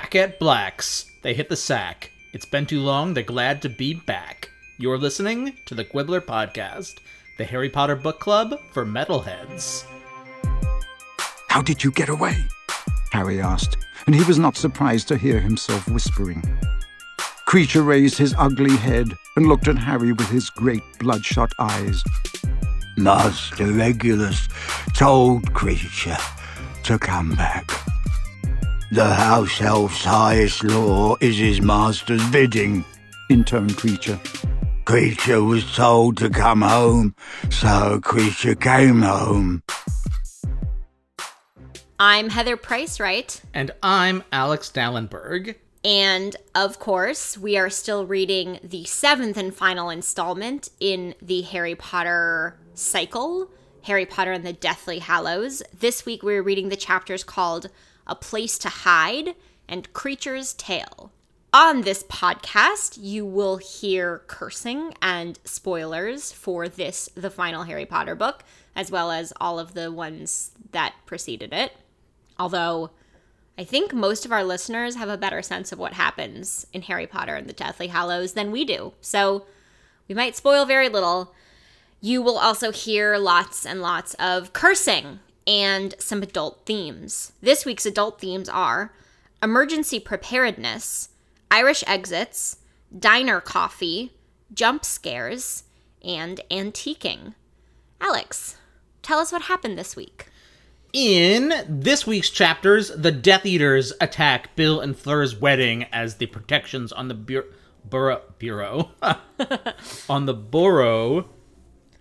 Packet Blacks. They hit the sack. It's been too long. They're glad to be back. You're listening to the Quibbler Podcast, the Harry Potter book club for metalheads. How did you get away? Harry asked, and he was not surprised to hear himself whispering. Kreacher raised his ugly head and looked at Harry with his great bloodshot eyes. Master Regulus told Kreacher to come back. The house elf's highest law is his master's bidding, intoned Kreacher. Kreacher was told to come home, so Kreacher came home. I'm Heather Price, right? And I'm Alex Dallenberg. And of course, we are still reading the seventh and final installment in the Harry Potter cycle Harry Potter and the Deathly Hallows. This week, we're reading the chapters called A Place to Hide and Kreacher's Tale. On this podcast, you will hear cursing and spoilers for this, the final Harry Potter book, as well as all of the ones that preceded it. Although, I think most of our listeners have a better sense of what happens in Harry Potter and the Deathly Hallows than we do. So we might spoil very little. You will also hear lots and lots of cursing and some adult themes. This week's adult themes are emergency preparedness, Irish exits, diner coffee, jump scares, and antiquing. Alex, tell us what happened this week. In this week's chapters, the Death Eaters attack Bill and Fleur's wedding as the protections on the bu- burrow bureau on the burrow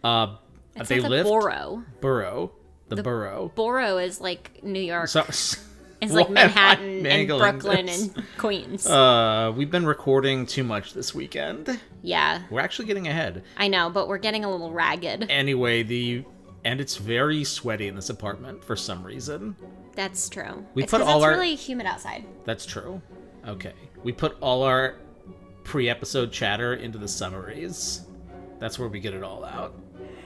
uh they lift borough. burrow the, burrow. Borough is like New York. So, it's like Manhattan and Brooklyn this? and Queens. Uh, we've been recording too much this weekend. yeah, We're actually getting ahead. I know, but we're getting a little ragged. Anyway, the and it's very sweaty in this apartment for some reason. That's true. We it's put all it's our- really humid outside. That's true. Okay. We put all our pre-episode chatter into the summaries. That's where we get it all out.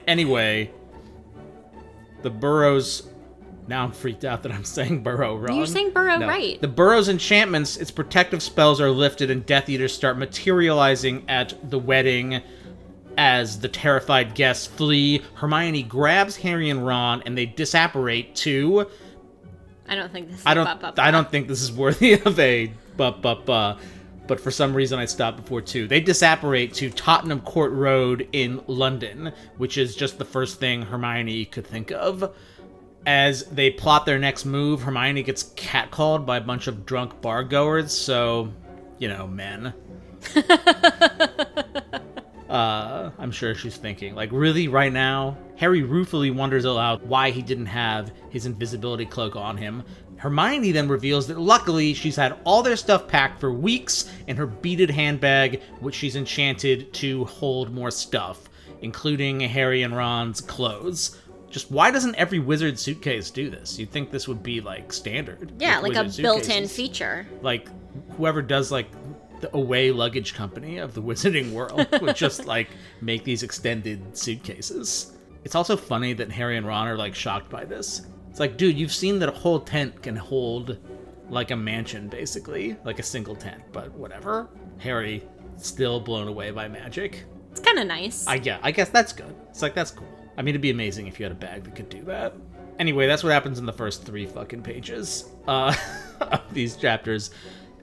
Anyway, the burrows. Now I'm freaked out that I'm saying burrow wrong. You're saying burrow No. right. The burrow's enchantments, its protective spells are lifted, and Death Eaters start materializing at the wedding as the terrified guests flee. Hermione grabs Harry and Ron, and they disapparate to I don't think this is I don't. Ba, ba, I don't think this is worthy of a but but but. But for some reason, I stopped before two. They disapparate to Tottenham Court Road in London, which is just the first thing Hermione could think of. As they plot their next move, Hermione gets catcalled by a bunch of drunk bar goers. So, you know, men. Uh, I'm sure she's thinking, like, really, right now? Harry ruefully wonders aloud why he didn't have his invisibility cloak on him. Hermione then reveals that luckily she's had all their stuff packed for weeks in her beaded handbag, which she's enchanted to hold more stuff, including Harry and Ron's clothes. Just why doesn't every wizard suitcase do this? You'd think this would be like standard. Yeah, like a built-in feature. like whoever does like the away luggage company of the wizarding world would just like make these extended suitcases. It's also funny that Harry and Ron are like shocked by this. It's like, dude, you've seen that a whole tent can hold like a mansion, basically, like a single tent, but whatever. Harry still blown away by magic. It's kind of nice. I yeah, I guess that's good. It's like that's cool. I mean, it'd be amazing if you had a bag that could do that. Anyway, that's what happens in the first three fucking pages uh, of these chapters.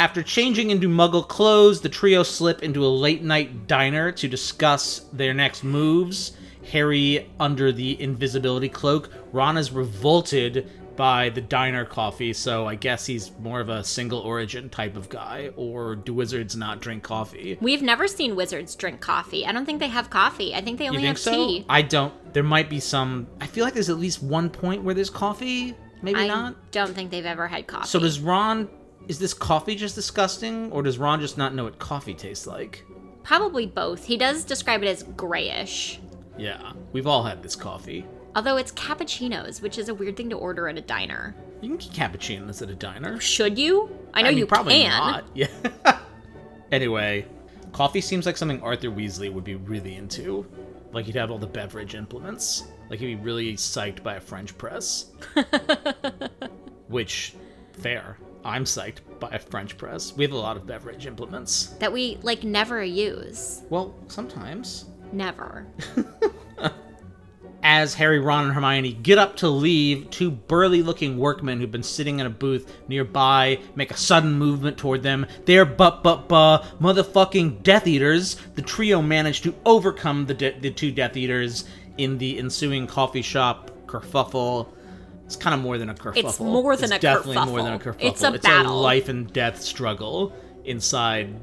After changing into Muggle clothes, the trio slip into a late night diner to discuss their next moves. Harry under the invisibility cloak. Ron is revolted by the diner coffee, so I guess he's more of a single origin type of guy. Or do wizards not drink coffee? We've never seen wizards drink coffee. I don't think they have coffee. I think they You only think have so? tea. I don't. There might be some. I feel like there's at least one point where there's coffee. Maybe I not. don't think they've ever had coffee. So does Ron? Is this coffee just disgusting, or does Ron just not know what coffee tastes like? Probably both. He does describe it as grayish. Yeah, we've all had this coffee. Although it's cappuccinos, which is a weird thing to order at a diner. You can get cappuccinos at a diner. Should you? I know mean, you probably can. not. Yeah. anyway, coffee seems like something Arthur Weasley would be really into. Like he'd have all the beverage implements. Like he'd be really psyched by a French press. Which, fair. I'm psyched by a French press. We have a lot of beverage implements. That we like never use. Well, sometimes. Never. As Harry, Ron, and Hermione get up to leave, two burly looking workmen who've been sitting in a booth nearby make a sudden movement toward them. They're but but but motherfucking Death Eaters. The trio manage to overcome the, de- the two Death Eaters in the ensuing coffee shop kerfuffle. It's kind of more than a kerfuffle. It's more than a definitely more than a kerfuffle. kerfuffle. It's a it's battle. a life and death struggle inside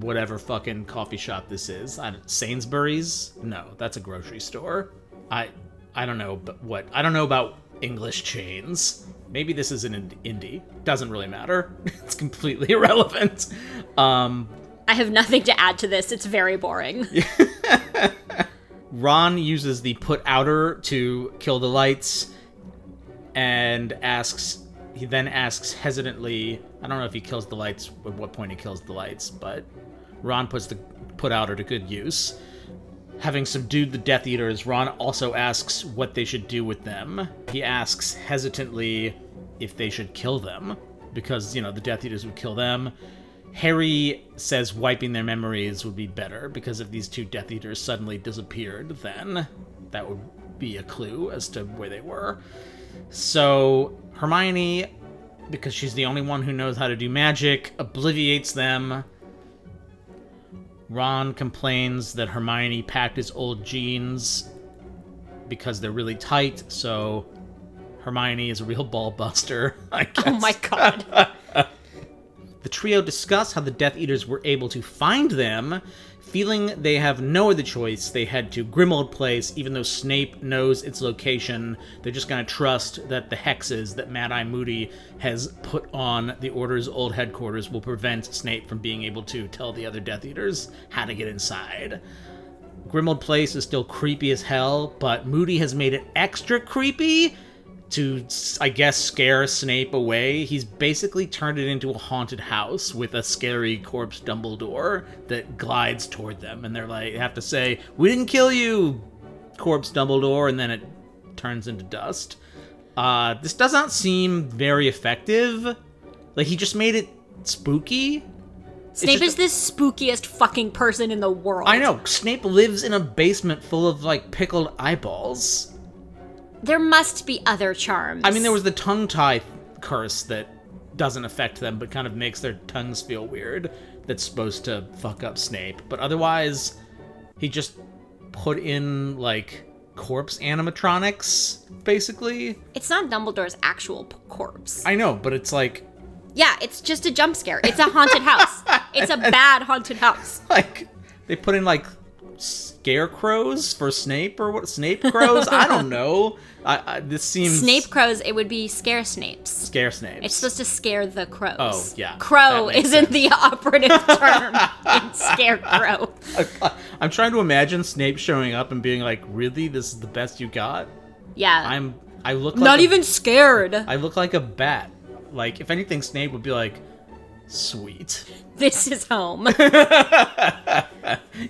whatever fucking coffee shop this is. I don't, Sainsbury's? No, that's a grocery store. I I don't know, but what I don't know about English chains. Maybe this is an ind- indie. Doesn't really matter. it's completely irrelevant. Um, I have nothing to add to this. It's very boring. Ron uses the put outer to kill the lights and asks he then asks hesitantly I don't know if he kills the lights at what point he kills the lights, but Ron puts the put outer to good use. Having subdued the Death Eaters, Ron also asks what they should do with them. He asks hesitantly if they should kill them, because, you know, the Death Eaters would kill them. Harry says wiping their memories would be better, because if these two Death Eaters suddenly disappeared, then that would be a clue as to where they were. So Hermione, because she's the only one who knows how to do magic, obliviates them. Ron complains that Hermione packed his old jeans because they're really tight, so Hermione is a real ball buster. I oh guess. oh my god. The trio discuss how the Death Eaters were able to find them. Feeling they have no other choice, they head to Grimmauld Place, even though Snape knows its location. They're just gonna trust that the hexes that Mad Eye Moody has put on the Order's old headquarters will prevent Snape from being able to tell the other Death Eaters how to get inside. Grimmauld Place is still creepy as hell, but Moody has made it extra creepy to, I guess, scare Snape away. He's basically turned it into a haunted house with a scary corpse Dumbledore that glides toward them, and they're like, have to say, "We didn't kill you, corpse Dumbledore," and then it turns into dust. Uh, this does not seem very effective. Like he just made it spooky. Snape just- is this spookiest fucking person in the world. I know Snape lives in a basement full of like pickled eyeballs. There must be other charms. I mean, there was the tongue tie curse that doesn't affect them, but kind of makes their tongues feel weird. That's supposed to fuck up Snape, but otherwise, he just put in like corpse animatronics, basically. It's not Dumbledore's actual p- corpse. I know, but it's like yeah, it's just a jump scare. It's a haunted house. It's a bad haunted house. like they put in like scarecrows for Snape or what? Snape crows? I don't know. I, I this seems Snape crows, it would be scare snapes. scare Snape. It's supposed to scare the crows. Oh, yeah. Crow isn't sense. the operative term in scarecrow. I'm trying to imagine Snape showing up and being like, "Really, this is the best you got?" Yeah. I'm. I look like not a- even scared. I look like a bat. Like, if anything, Snape would be like, "Sweet." This is home.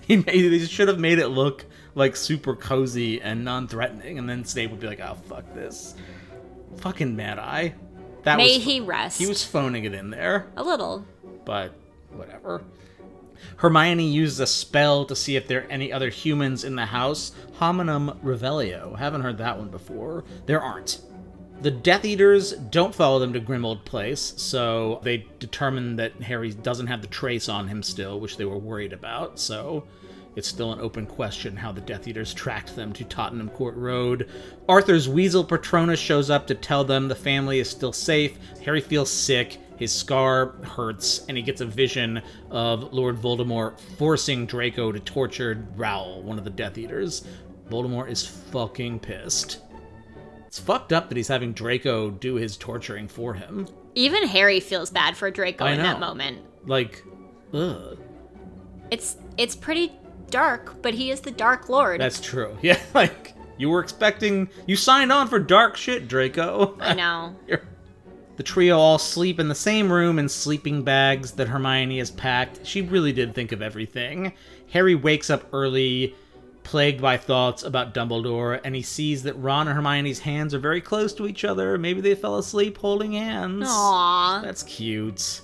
he made. They should have made it look like super cozy and non-threatening, and then Snape would be like, "Oh fuck this." Fucking Mad Eye. That May was. he rest. He was phoning it in there. a little. but whatever. Hermione uses a spell to see if there are any other humans in the house. Homenum Revelio. Haven't heard that one before. There aren't. The Death Eaters don't follow them to Grimmauld Place, so they determine that Harry doesn't have the trace on him still, which they were worried about, so it's still an open question how the Death Eaters tracked them to Tottenham Court Road. Arthur's Weasel Patronus shows up to tell them the family is still safe. Harry feels sick, his scar hurts, and he gets a vision of Lord Voldemort forcing Draco to torture Rowle, one of the Death Eaters. Voldemort is fucking pissed. It's fucked up that he's having Draco do his torturing for him. Even Harry feels bad for Draco I in that know. moment. Like, ugh. It's it's pretty dark, but he is the Dark Lord. That's true. Yeah, like, you were expecting. You signed on for dark shit, Draco. I know. The trio all sleep in the same room in sleeping bags that Hermione has packed. She really did think of everything. Harry wakes up early, plagued by thoughts about Dumbledore, and he sees that Ron and Hermione's hands are very close to each other. Maybe they fell asleep holding hands. Aw, That's cute.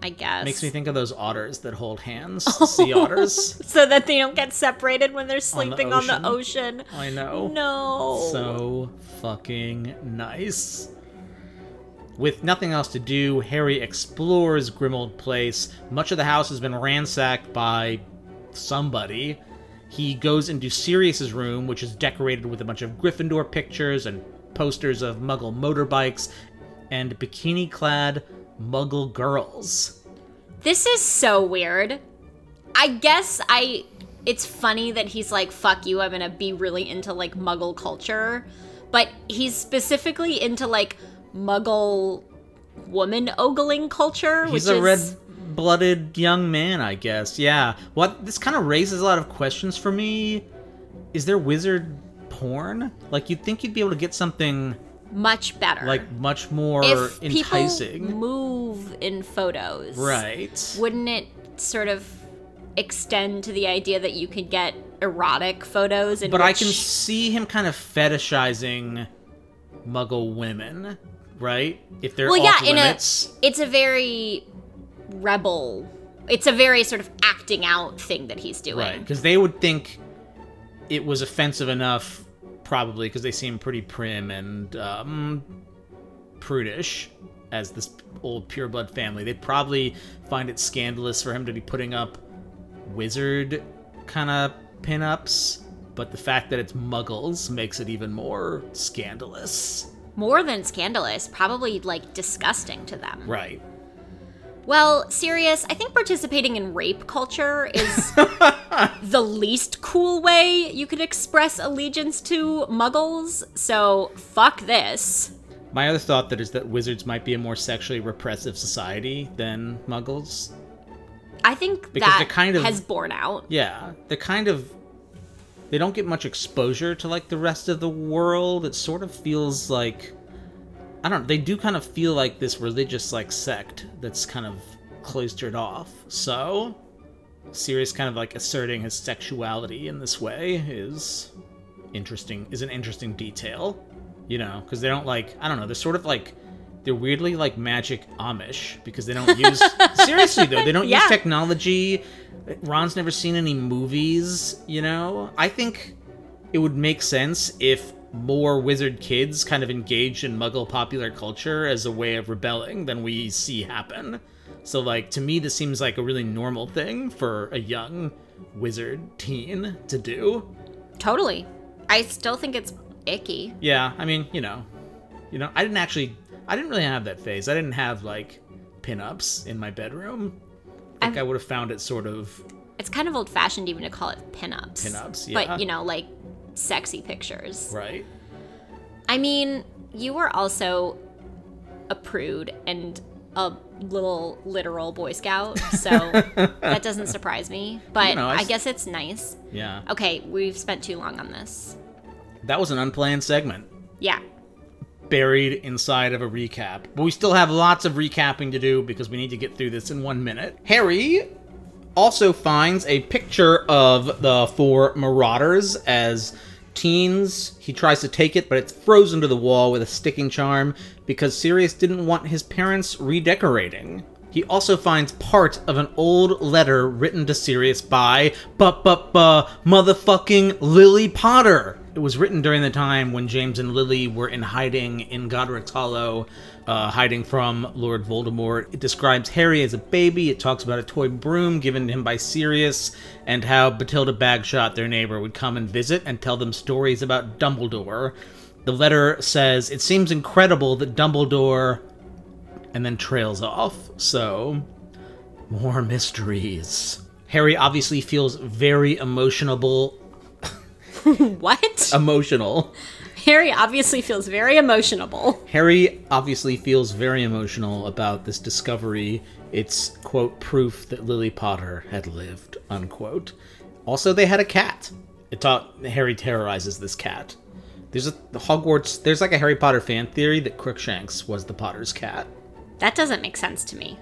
I guess. Makes me think of those otters that hold hands. Sea otters. so that they don't get separated when they're sleeping on the ocean. ocean. I know. No. So fucking nice. With nothing else to do, Harry explores Grimmauld Place. Much of the house has been ransacked by somebody. He goes into Sirius's room, which is decorated with a bunch of Gryffindor pictures and posters of Muggle motorbikes and bikini-clad Muggle girls. This is so weird. I guess I it's funny that he's like fuck you, I'm going to be really into like muggle culture, but he's specifically into like muggle woman ogling culture, He's which a is red-blooded young man, I guess. Yeah. What this kind of raises a lot of questions for me. Is there wizard porn? Like you'd think you'd be able to get something much better. like much more if enticing. people move in photos. right. Wouldn't it sort of extend to the idea that you could get erotic photos in But I can see him kind of fetishizing muggle women, right? If they're well, yeah, in a it's a very rebel. It's a very sort of acting out thing that he's doing. Right, because they would think it was offensive enough, probably because they seem pretty prim and um, prudish as this old pureblood family. They'd probably find it scandalous for him to be putting up wizard kind of pinups, but the fact that it's muggles makes it even more scandalous. More than scandalous, probably like disgusting to them. Right. Well, Sirius, I think participating in rape culture is the least cool way you could express allegiance to muggles. So, fuck this. My other thought that is that wizards might be a more sexually repressive society than muggles. I think Because that kind of- has borne out. Yeah, they're kind of they don't get much exposure to like the rest of the world. It sort of feels like I don't know, they do kind of feel like this religious like sect that's kind of cloistered off. So Sirius kind of like asserting his sexuality in this way is interesting is an interesting detail. You know, because they don't like I don't know, they're sort of like they're weirdly like magic Amish because they don't use seriously though they don't Yeah. use technology. Ron's never seen any movies. You know, I think it would make sense if more wizard kids kind of engaged in Muggle popular culture as a way of rebelling than we see happen. So like to me, this seems like a really normal thing for a young wizard teen to do. Totally. I still think it's icky. Yeah, I mean, you know, you know, I didn't actually, I didn't really have that phase. I didn't have like pinups in my bedroom. I think I'm- I would have found it sort of It's kind of old fashioned even to call it pinups. Pinups, yeah. But, you know, like sexy pictures. right. I mean, you were also a prude and a little literal Boy Scout, so that doesn't surprise me. But You know, I I, guess it's nice. Yeah, Okay, we've spent too long on this. that was an unplanned segment. Yeah. buried inside of a recap. But we still have lots of recapping to do because we need to get through this in one minute. Harry also finds a picture of the four marauders as teens. He tries to take it, but it's frozen to the wall with a sticking charm because Sirius didn't want his parents redecorating. He also finds part of an old letter written to Sirius by but but but motherfucking Lily Potter. It was written during the time when James and Lily were in hiding in Godric's Hollow, uh, hiding from Lord Voldemort. It describes Harry as a baby. It talks about a toy broom given to him by Sirius, and how Bathilda Bagshot, their neighbor, would come and visit and tell them stories about Dumbledore. The letter says, It seems incredible that Dumbledore. and then trails off. So, more mysteries. Harry obviously feels very emotional. What? Emotional. Harry obviously feels very emotionable. Harry obviously feels very emotional about this discovery. It's, quote, proof that Lily Potter had lived, unquote. Also, they had a cat. It taught Harry terrorizes this cat. There's a Hogwarts, there's like a Harry Potter fan theory that Crookshanks was the Potter's cat. That doesn't make sense to me.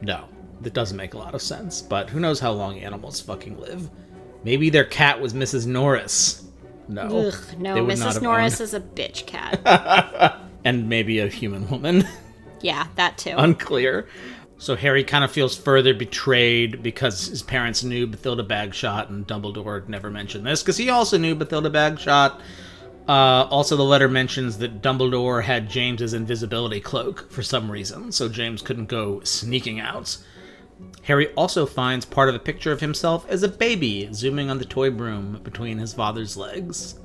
No, that doesn't make a lot of sense, but who knows how long animals fucking live. Maybe their cat was Mrs. Norris. No. Ugh, no, they would not Mrs. Norris owned- is a bitch cat. And maybe a human woman. yeah, that too. Unclear. So Harry kind of feels further betrayed because his parents knew Bathilda Bagshot, and Dumbledore never mentioned this because he also knew Bathilda Bagshot. Uh, also, the letter mentions that Dumbledore had James's invisibility cloak for some reason, so James couldn't go sneaking out. Harry also finds part of a picture of himself as a baby zooming on the toy broom between his father's legs.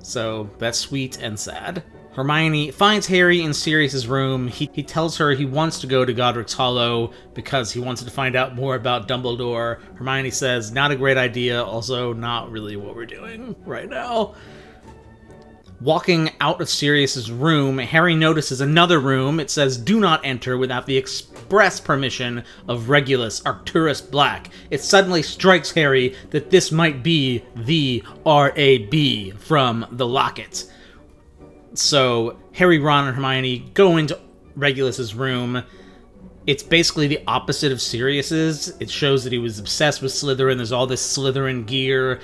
So that's sweet and sad. Hermione finds Harry in Sirius's room. He, he tells her he wants to go to Godric's Hollow because he wants to find out more about Dumbledore. Hermione says, not a great idea, also not really what we're doing right now. Walking out of Sirius's room, Harry notices another room. It says, Do not enter without the express permission of Regulus Arcturus Black. It suddenly strikes Harry that this might be the RAB from the Locket. So Harry, Ron, and Hermione go into Regulus's room. It's basically the opposite of Sirius's. It shows that he was obsessed with Slytherin. There's all this Slytherin gear.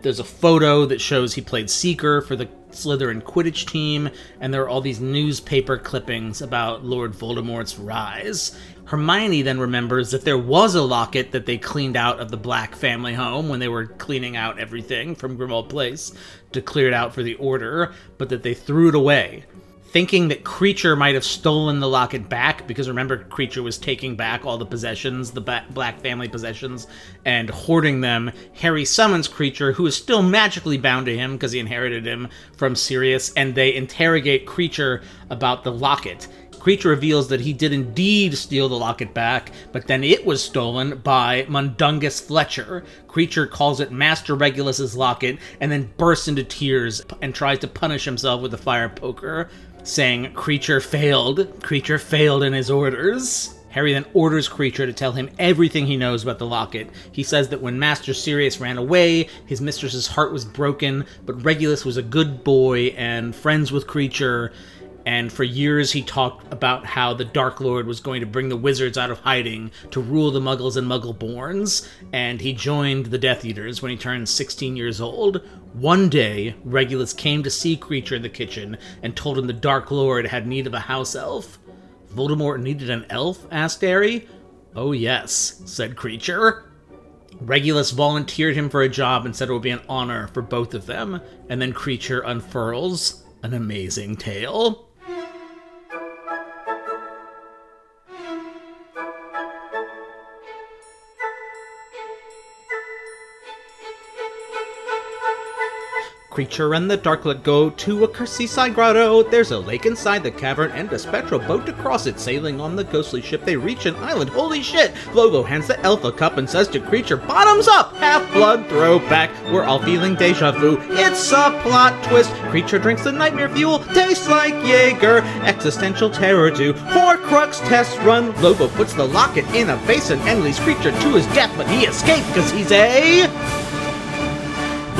There's a photo that shows he played Seeker for the Slytherin Quidditch team, and there are all these newspaper clippings about Lord Voldemort's rise. Hermione then remembers that there was a locket that they cleaned out of the Black family home when they were cleaning out everything from Grimmauld Place to clear it out for the Order, but that they threw it away thinking that Kreacher might have stolen the locket back because remember Kreacher was taking back all the possessions, the ba- Black family possessions, and hoarding them. Harry summons Kreacher, who is still magically bound to him because he inherited him from Sirius, and they interrogate Kreacher about the locket. Kreacher reveals that he did indeed steal the locket back, but then it was stolen by Mundungus Fletcher. Kreacher calls it Master Regulus's locket and then bursts into tears and tries to punish himself with a fire poker, saying Kreacher failed. Kreacher failed in his orders. Harry then orders Kreacher to tell him everything he knows about the locket. He says that when Master Sirius ran away, his mistress's heart was broken, but Regulus was a good boy and friends with Kreacher, and for years he talked about how the Dark Lord was going to bring the wizards out of hiding to rule the Muggles and Muggleborns, and he joined the Death Eaters when he turned 16 years old. One day, Regulus came to see Kreacher in the kitchen and told him the Dark Lord had need of a house elf. Voldemort needed an elf? asked Harry. Oh, yes, said Kreacher. Regulus volunteered him for a job and said it would be an honor for both of them, and then Kreacher unfurls an amazing tale. Kreacher and the Darklet go to a seaside grotto. There's a lake inside the cavern and a spectral boat to cross it. Sailing on the ghostly ship, they reach an island. Holy shit! Logo hands the elf a cup and says to Kreacher, Bottoms up! Half blood throwback. We're all feeling deja vu. It's a plot twist. Kreacher drinks the nightmare fuel. Tastes like Jaeger. Existential terror to Horcrux test run. Lobo puts the locket in a basin and leads Kreacher to his death, but he escaped because he's a.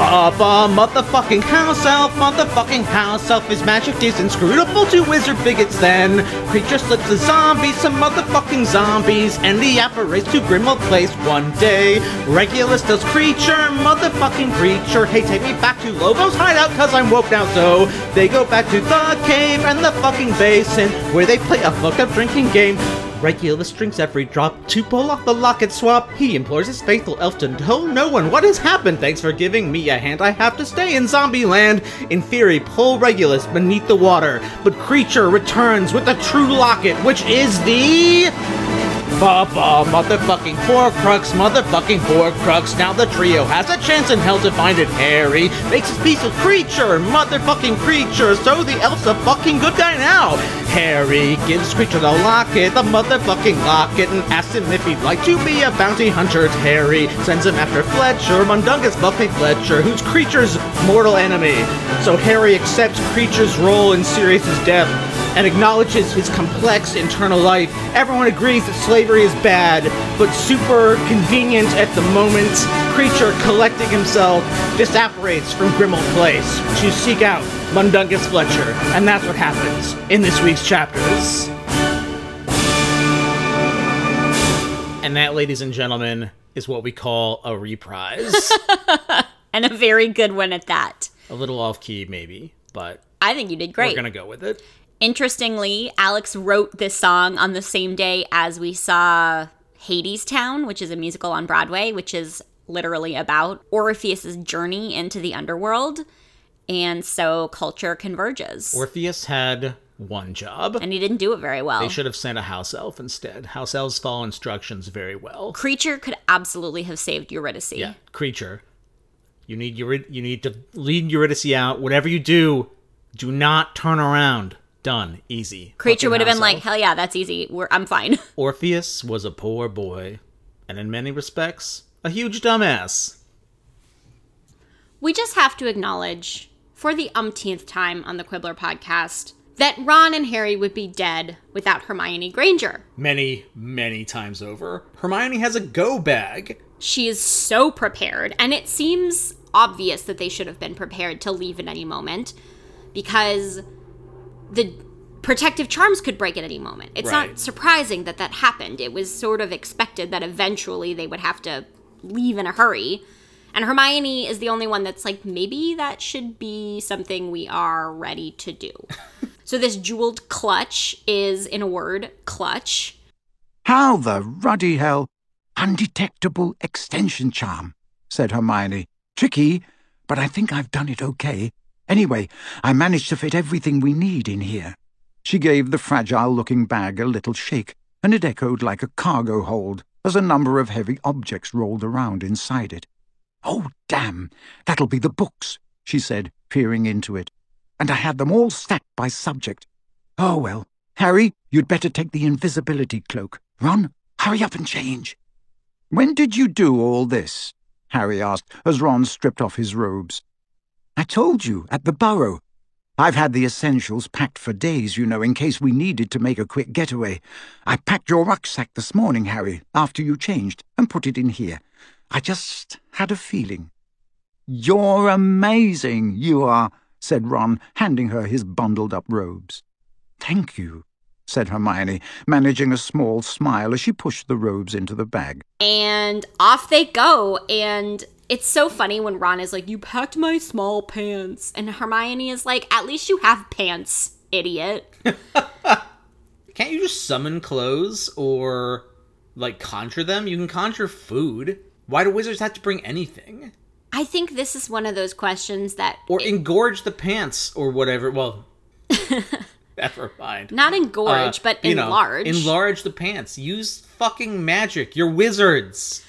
Baba, motherfucking house elf, motherfucking house elf. His magic is inscrutable to wizard bigots. Then Kreacher slips the zombies, some motherfucking zombies, and the apparates to Grimmauld Place one day. Regulus does Kreacher, motherfucking Kreacher. Hey, take me back to Lobo's hideout, cause I'm woke now. So they go back to the cave and the fucking basin, where they play a fucked up drinking game. Regulus drinks every drop to pull off the locket swap. He implores his faithful elf to tell no one what has happened. Thanks for giving me a hand. I have to stay in zombie land. In theory, pull Regulus beneath the water, but Kreacher returns with the true locket, which is the. Baba, uh, motherfucking Horcrux, motherfucking Horcrux. Now the trio has a chance in hell to find it. Harry makes his peace with Kreacher, motherfucking Kreacher, so the elf's a fucking good guy now. Harry gives Kreacher the locket, the motherfucking locket, and asks him if he'd like to be a bounty hunter. Harry sends him after Fletcher, Mundungus Buffy Fletcher, who's Kreacher's mortal enemy. So Harry accepts Kreacher's role in Sirius's death and acknowledges his complex internal life. Everyone agrees that slavery is bad, but super convenient at the moment. Kreacher collecting himself disapparates from Grimmauld Place to seek out Mundungus Fletcher, and that's what happens in this week's chapters. And that, ladies and gentlemen, is what we call a reprise. And a very good one at that. a little off key, maybe, but I think you did great. we're gonna go with it. Interestingly, Alex wrote this song on the same day as we saw Hadestown, which is a musical on Broadway, which is literally about Orpheus's journey into the underworld. And so culture converges. Orpheus had one job. and he didn't do it very well. They should have sent a house elf instead. House elves follow instructions very well. Kreacher could absolutely have saved Eurydice. Yeah, Kreacher. You need Eury- you need to lead Eurydice out. Whatever you do, do not turn around. Done. Easy. Kreacher would have been like, hell yeah, that's easy. We're, I'm fine. Orpheus was a poor boy, and in many respects, a huge dumbass. We just have to acknowledge, for the umpteenth time on the Quibbler podcast, that Ron and Harry would be dead without Hermione Granger. Many, many times over. Hermione has a go bag. She is so prepared, and it seems obvious that they should have been prepared to leave at any moment because the protective charms could break at any moment. It's Right. not surprising that that happened. It was sort of expected that eventually they would have to leave in a hurry. And Hermione is the only one that's like, maybe that should be something we are ready to do. so, this jeweled clutch is, in a word, clutch. How the ruddy hell? Undetectable extension charm, said Hermione. Tricky, but I think I've done it okay. Anyway, I managed to fit everything we need in here. She gave the fragile looking bag a little shake, and it echoed like a cargo hold as a number of heavy objects rolled around inside it. Oh, damn, that'll be the books, she said, peering into it. And I had them all stacked by subject. Oh, well. Harry, you'd better take the invisibility cloak. Ron, hurry up and change. When did you do all this? Harry asked as Ron stripped off his robes. I told you, at the burrow. I've had the essentials packed for days, you know, in case we needed to make a quick getaway. I packed your rucksack this morning, Harry, after you changed, and put it in here. I just had a feeling. You're amazing, you are, said Ron, handing her his bundled up robes. Thank you, said Hermione, managing a small smile as she pushed the robes into the bag. and off they go. And it's so funny when Ron is like, You packed my small pants. And Hermione is like, At least you have pants, idiot. Can't you just summon clothes or like conjure them? You can conjure food. Why do wizards have to bring anything? I think this is one of those questions that, Or engorge the pants or whatever. Well, never mind. not engorge, Uh, but you know, enlarge. enlarge the pants. Use fucking magic. You're wizards.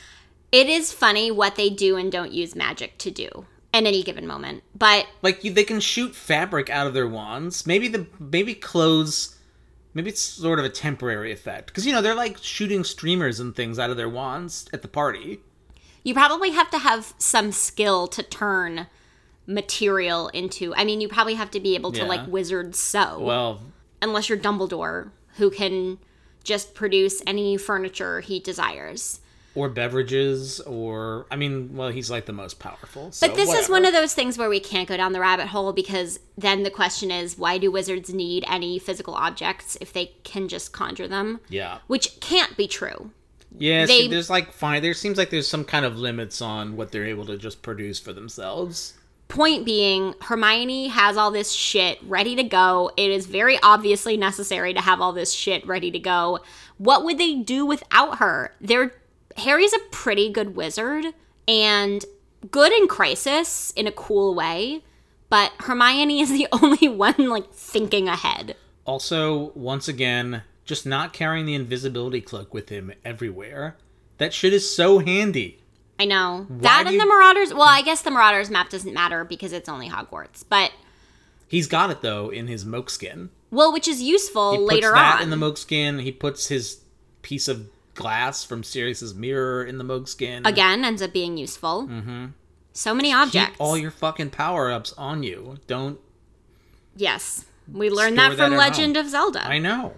it is funny what they do and don't use magic to do at any given moment. But Like you, they can shoot fabric out of their wands. Maybe the maybe clothes. Maybe it's sort of a temporary effect because you know they're like shooting streamers and things out of their wands at the party. you probably have to have some skill to turn material into. I mean, you probably have to be able to Yeah. like wizard sew. Well, unless you're Dumbledore, who can just produce any furniture he desires. or beverages, or I mean, well, he's like the most powerful. So But this is one of those things where we can't go down the rabbit hole because then the question is why do wizards need any physical objects if they can just conjure them? yeah, Which can't be true. yeah. They- see, there's like fine. There seems like there's some kind of limits on what they're able to just produce for themselves. Point being, Hermione has all this shit ready to go. It is very obviously necessary to have all this shit ready to go. What would they do without her? They're Harry's a pretty good wizard and good in crisis in a cool way, but Hermione is the only one like thinking ahead. Also, once again, just not carrying the invisibility cloak with him everywhere. That shit is so handy. I know. that do and you- the Marauders, well, I guess the Marauders map doesn't matter because it's only Hogwarts, but He's got it though in his moke skin. well, which is useful He puts later that on. in the moke skin. He puts his piece of glass from Sirius's mirror in the moke skin. Again, ends up being useful. Mm-hmm. So many objects. Keep all your fucking power ups on you. Don't. Yes. We learned that that from at Legend home. of Zelda. I know.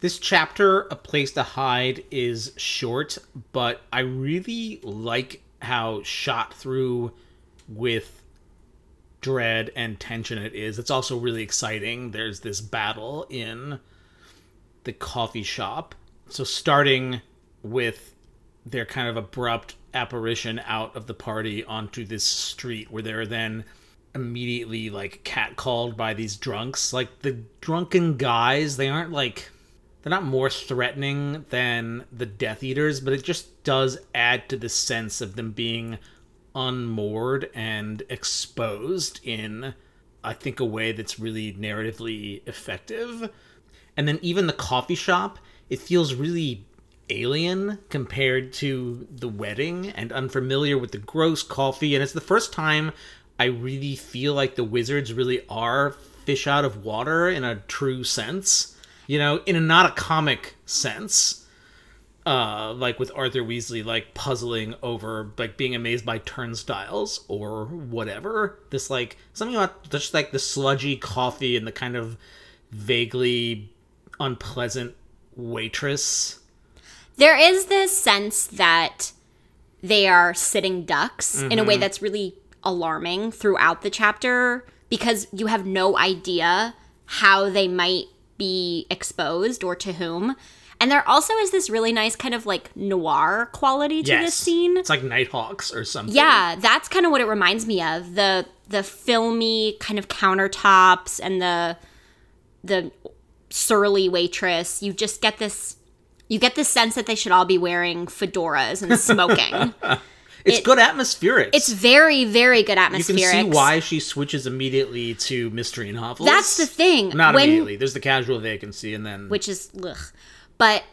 This chapter, A Place to Hide, is short, but I really like how shot through with dread and tension it is. It's also really exciting. There's this battle in the coffee shop. So, starting with their kind of abrupt apparition out of the party onto this street where they're then immediately like catcalled by these drunks. Like the drunken guys, they aren't like they're not more threatening than the Death Eaters, but it just does add to the sense of them being unmoored and exposed in I think a way that's really narratively effective. And then even the coffee shop, it feels really alien compared to the wedding and unfamiliar with the gross coffee and it's the first time I really feel like the wizards really are fish out of water in a true sense. You know, in a not a comic sense. Uh, like with Arthur Weasley, like puzzling over, like being amazed by turnstiles or whatever. This, like, something about just like the sludgy coffee and the kind of vaguely unpleasant waitress. There is this sense that they are sitting ducks in a way that's really alarming throughout the chapter because you have no idea how they might be exposed or to whom. And there also is this really nice kind of like noir quality to this scene. It's like Nighthawks or something. Yeah, that's kind of what it reminds me of. The the filmy kind of countertops and the the surly waitress. You just get this you get this sense that they should all be wearing fedoras and smoking. It's it- good atmospherics. it's very very good atmospheric. you can see why she switches immediately to mystery and novels. That's the thing. Not When- immediately. There's the casual vacancy, and then which is ugh. But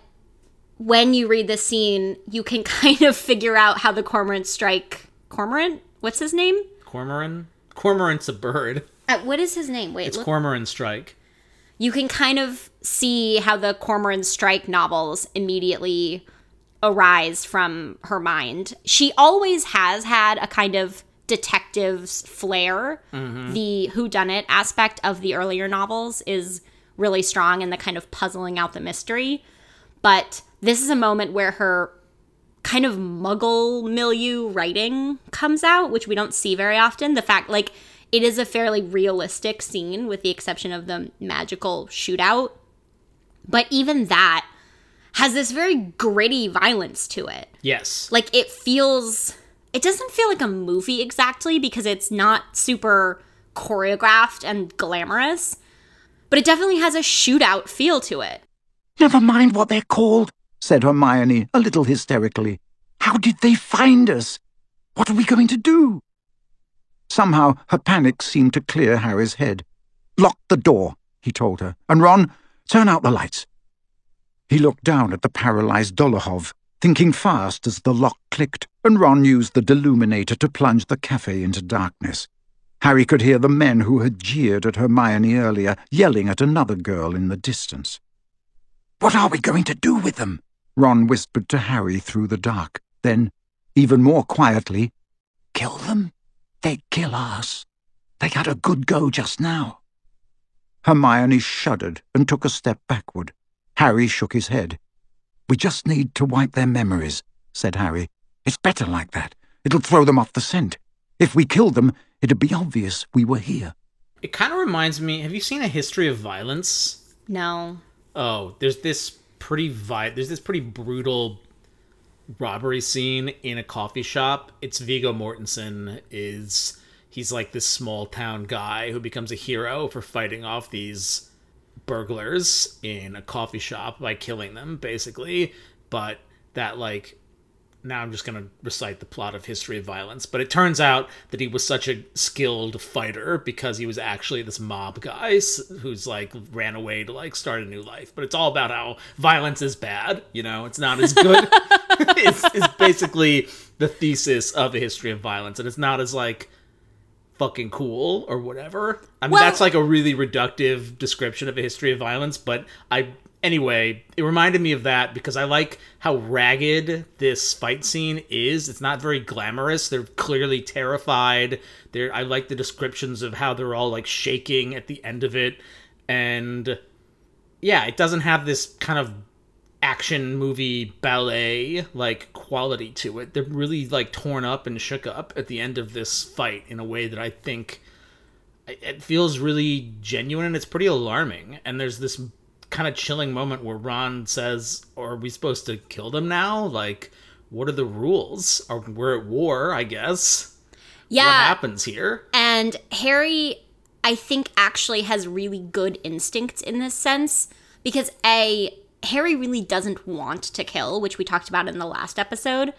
when you read the scene, you can kind of figure out how the cormorant strike cormorant. What's his name? cormoran. Cormorant's a bird. Uh, what is his name? Wait, It's look. cormoran strike. you can kind of see how the Cormoran Strike novels immediately arise from her mind. She always has had a kind of detective's flair. Mm-hmm. The whodunit aspect of the earlier novels is really strong in the kind of puzzling out the mystery. But this is a moment where her kind of muggle milieu writing comes out, which we don't see very often. The fact, like, it is a fairly realistic scene with the exception of the magical shootout. But even that has this very gritty violence to it. Yes. Like, it feels. It doesn't feel like a movie exactly because it's not super choreographed and glamorous, but it definitely has a shootout feel to it. Never mind what they're called, said Hermione, a little hysterically. How did they find us? What are we going to do? Somehow her panic seemed to clear Harry's head. Lock the door, he told her, and Ron, turn out the lights. He looked down at the paralyzed Dolohov, thinking fast as the lock clicked, and Ron used the deluminator to plunge the cafe into darkness. Harry could hear the men who had jeered at Hermione earlier yelling at another girl in the distance. What are we going to do with them? Ron whispered to Harry through the dark. Then, even more quietly, kill them? They'd kill us. They had a good go just now. Hermione shuddered and took a step backward. Harry shook his head. We just need to wipe their memories, said Harry. It's better like that. It'll throw them off the scent. If we killed them, it'd be obvious we were here. It kind of reminds me. Have you seen a history of violence? No. Oh, there's this pretty vi- There's this pretty brutal robbery scene in a coffee shop. It's Viggo Mortensen is he's like this small town guy who becomes a hero for fighting off these burglars in a coffee shop by killing them basically, but that like now I'm just going to recite the plot of History of Violence, but it turns out that he was such a skilled fighter because he was actually this mob guy who's like ran away to like start a new life. But it's all about how violence is bad, you know, it's not as good. it's, it's basically the thesis of a history of violence, and it's not as like fucking cool or whatever. I mean, Well- that's like a really reductive description of a history of violence, but I anyway, it reminded me of that because I like how ragged this fight scene is. It's not very glamorous. They're clearly terrified. They're I like the descriptions of how they're all like shaking at the end of it and yeah, it doesn't have this kind of action movie ballet like quality to it. They're really like torn up and shook up at the end of this fight in a way that I think it feels really genuine and it's pretty alarming. And there's this kind of chilling moment where Ron says, "Are we supposed to kill them now? Like, what are the rules? Are we're at war? I guess. Yeah. What happens here? And Harry, I think, actually has really good instincts in this sense because A, Harry really doesn't want to kill, which we talked about in the last episode.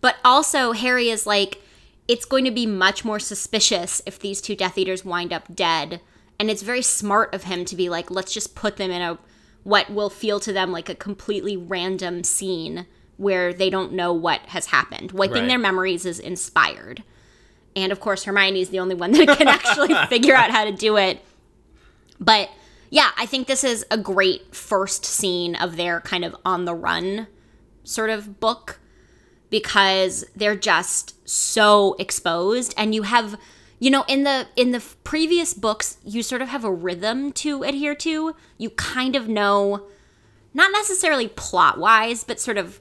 But also, Harry is like, it's going to be much more suspicious if these two Death Eaters wind up dead. And it's very smart of him to be like, let's just put them in a what will feel to them like a completely random scene where they don't know what has happened. Wiping Right. their memories is inspired. And of course, Hermione is the only one that can actually figure out how to do it. But yeah, I think this is a great first scene of their kind of on the run sort of book because they're just so exposed and you have you know in the in the previous books you sort of have a rhythm to adhere to. You kind of know not necessarily plot wise but sort of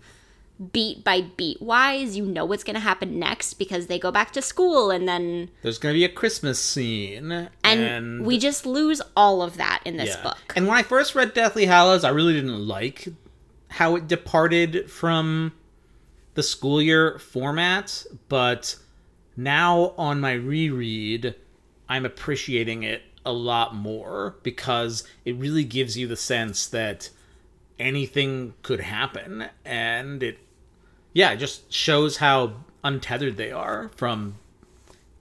beat by beat wise you know what's going to happen next because they go back to school and then There's gonna be a Christmas scene, and, we just lose all of that in this Yeah. book And when I first read Deathly Hallows, I really didn't like how it departed from the school year format, but now on my reread, I'm appreciating it a lot more because it really gives you the sense that anything could happen and it yeah, it just shows how untethered they are from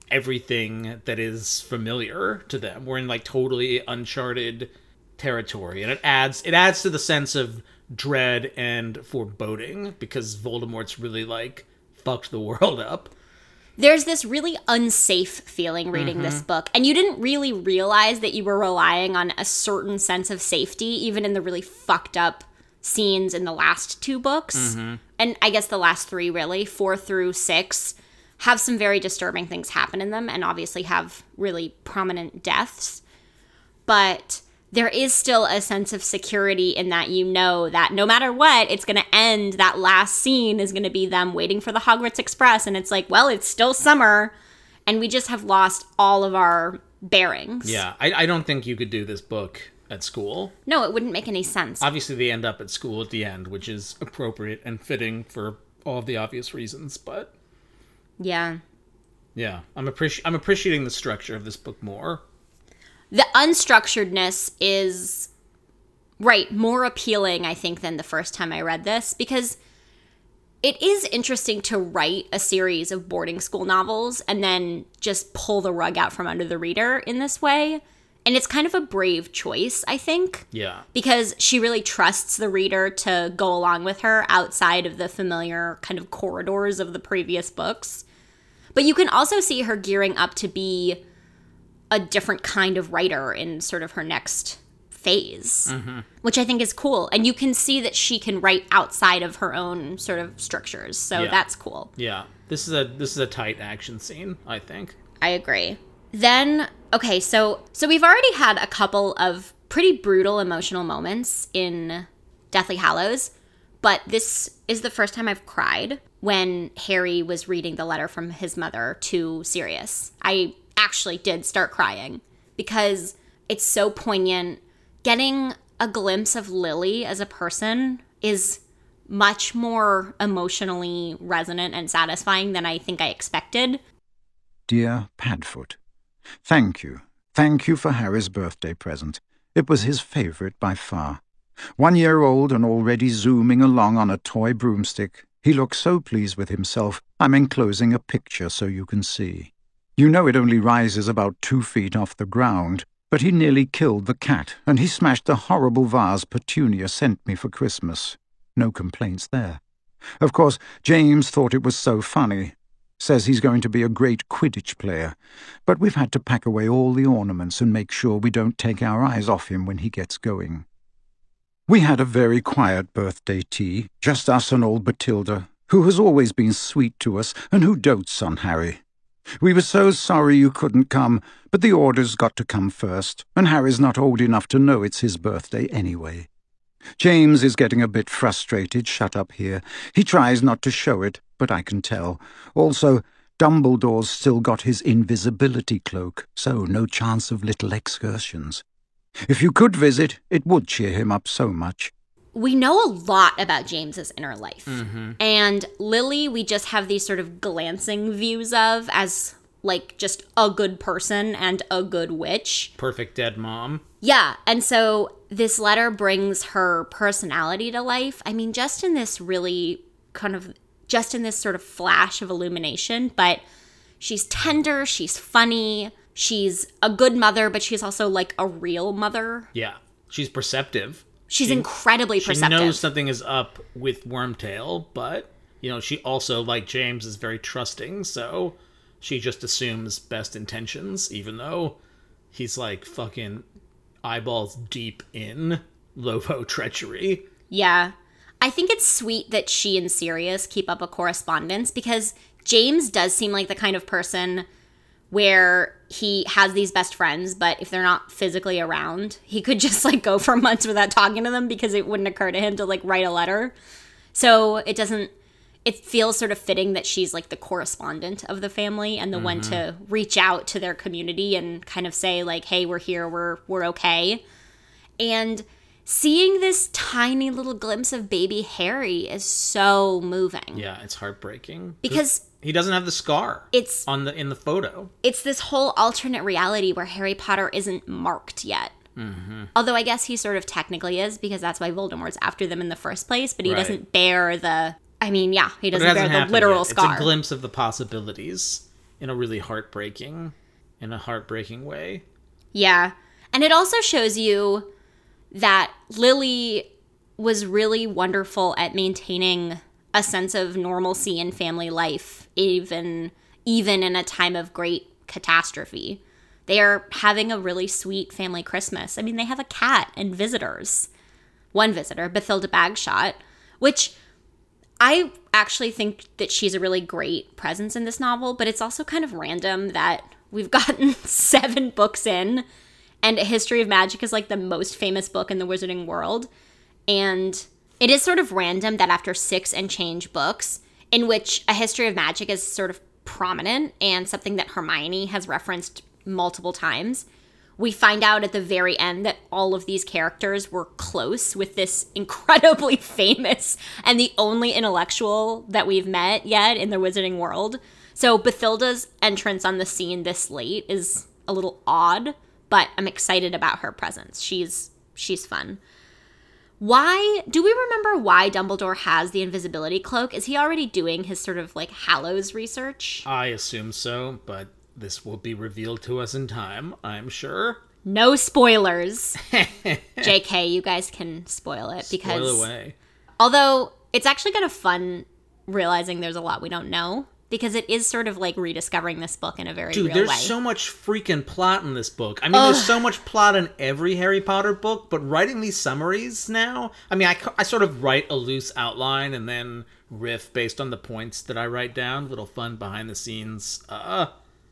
everything that is familiar to them. We're in like totally uncharted territory, and it adds it adds to the sense of dread and foreboding because Voldemort's really like fucked the world up. there's this really unsafe feeling reading Mm-hmm. this book and you didn't really realize that you were relying on a certain sense of safety even in the really fucked up scenes in the last two books Mm-hmm. And i guess the last three really four through six have some very disturbing things happen in them and obviously have really prominent deaths but there is still a sense of security in that you know that no matter what, it's going to end. That last scene is going to be them waiting for the Hogwarts Express. And it's like, well, it's still summer. And we just have lost all of our bearings. Yeah, I, I don't think you could do this book at school. No, it wouldn't make any sense. Obviously, they end up at school at the end, which is appropriate and fitting for all of the obvious reasons. But yeah. yeah, I'm appreci- I'm appreciating the structure of this book more. The unstructuredness is, right, more appealing, I think, than the first time I read this because it is interesting to write a series of boarding school novels and then just pull the rug out from under the reader in this way. And it's kind of a brave choice, I think, Yeah, because she really trusts the reader to go along with her outside of the familiar kind of corridors of the previous books. But you can also see her gearing up to be a different kind of writer in sort of her next phase, mm-hmm. which I think is cool. And you can see that she can write outside of her own sort of structures. So Yeah. that's cool. yeah. This is a this is a tight action scene. I think. I agree. Then okay, so so we've already had a couple of pretty brutal emotional moments in Deathly Hallows, but this is the first time I've cried when Harry was reading the letter from his mother to Sirius. I actually did start crying because it's so poignant. Getting a glimpse of Lily as a person is much more emotionally resonant and satisfying than I think I expected. Dear Padfoot, thank you. Thank you for Harry's birthday present. It was his favourite by far. One year old and already zooming along on a toy broomstick, he looks so pleased with himself, I'm enclosing a picture so you can see. You know it only rises about two feet off the ground, but he nearly killed the cat, and he smashed the horrible vase Petunia sent me for Christmas. No complaints there. Of course, James thought it was so funny. Says he's going to be a great Quidditch player, but we've had to pack away all the ornaments and make sure we don't take our eyes off him when he gets going. We had a very quiet birthday tea, just us and old Bathilda, who has always been sweet to us and who dotes on Harry. We were so sorry you couldn't come, but the orders got to come first, and Harry's not old enough to know it's his birthday anyway. James is getting a bit frustrated shut up here. He tries not to show it, but I can tell. Also, Dumbledore's still got his invisibility cloak, so no chance of little excursions. If you could visit, it would cheer him up so much. we know a lot about James's inner life. Mm-hmm. And Lily, we just have these sort of glancing views of as like just a good person and a good witch. Perfect dead mom. Yeah, and so this letter brings her personality to life. I mean, just in this really kind of just in this sort of flash of illumination, but she's tender, she's funny, she's a good mother, but she's also like a real mother. Yeah. She's perceptive. She's She- incredibly perceptive. She knows something is up with Wormtail, but you know, she also, like James, is very trusting, so she just assumes best intentions, even though he's like fucking eyeballs deep in Lovo treachery. Yeah. I think it's sweet that she and Sirius keep up a correspondence because James does seem like the kind of person where he has these best friends, but if they're not physically around, he could just like go for months without talking to them because it wouldn't occur to him to like write a letter. So it doesn't, it feels sort of fitting that she's like the correspondent of the family and the one to mm-hmm. reach out to their community and kind of say like, hey, we're here, we're, we're okay. And seeing this tiny little glimpse of baby Harry is so moving. Yeah, it's heartbreaking Because he doesn't have the scar it's on the in the photo. it's this whole alternate reality where Harry Potter isn't marked yet. Mm-hmm. Although I guess he sort of technically is because that's why Voldemort's after them in the first place, but he Right. doesn't bear the. I mean, yeah, he doesn't bear the literal yet. scar. It's a glimpse of the possibilities in a really heartbreaking, in a heartbreaking way. Yeah. And it also shows you that Lily was really wonderful at maintaining a sense of normalcy in family life even even in a time of great catastrophe. They are having a really sweet family Christmas. I mean, they have a cat and visitors. One visitor, Bathilda Bagshot, which I actually think that she's a really great presence in this novel, but it's also kind of random that we've gotten seven books in, and A History of Magic is like the most famous book in the wizarding world. And it is sort of random that after six and change books, in which A History of Magic is sort of prominent and something that Hermione has referenced multiple times, we find out at the very end that all of these characters were close with this incredibly famous and the only intellectual that we've met yet in the wizarding world. So Bathilda's entrance on the scene this late is a little odd, but I'm excited about her presence. She's she's fun. Why do we remember why Dumbledore has the invisibility cloak? Is he already doing his sort of like Hallows research? I assume so, but this will be revealed to us in time, I'm sure. No spoilers. JK, you guys can spoil it because Spoil away. although it's actually kind of fun realizing there's a lot we don't know because it is sort of like rediscovering this book in a very Dude, there's way. so much freaking plot in this book. I mean, there's so much plot in every Harry Potter book, but writing these summaries now, I mean, I, I sort of write a loose outline and then riff based on the points that I write down. Little fun behind the scenes uh,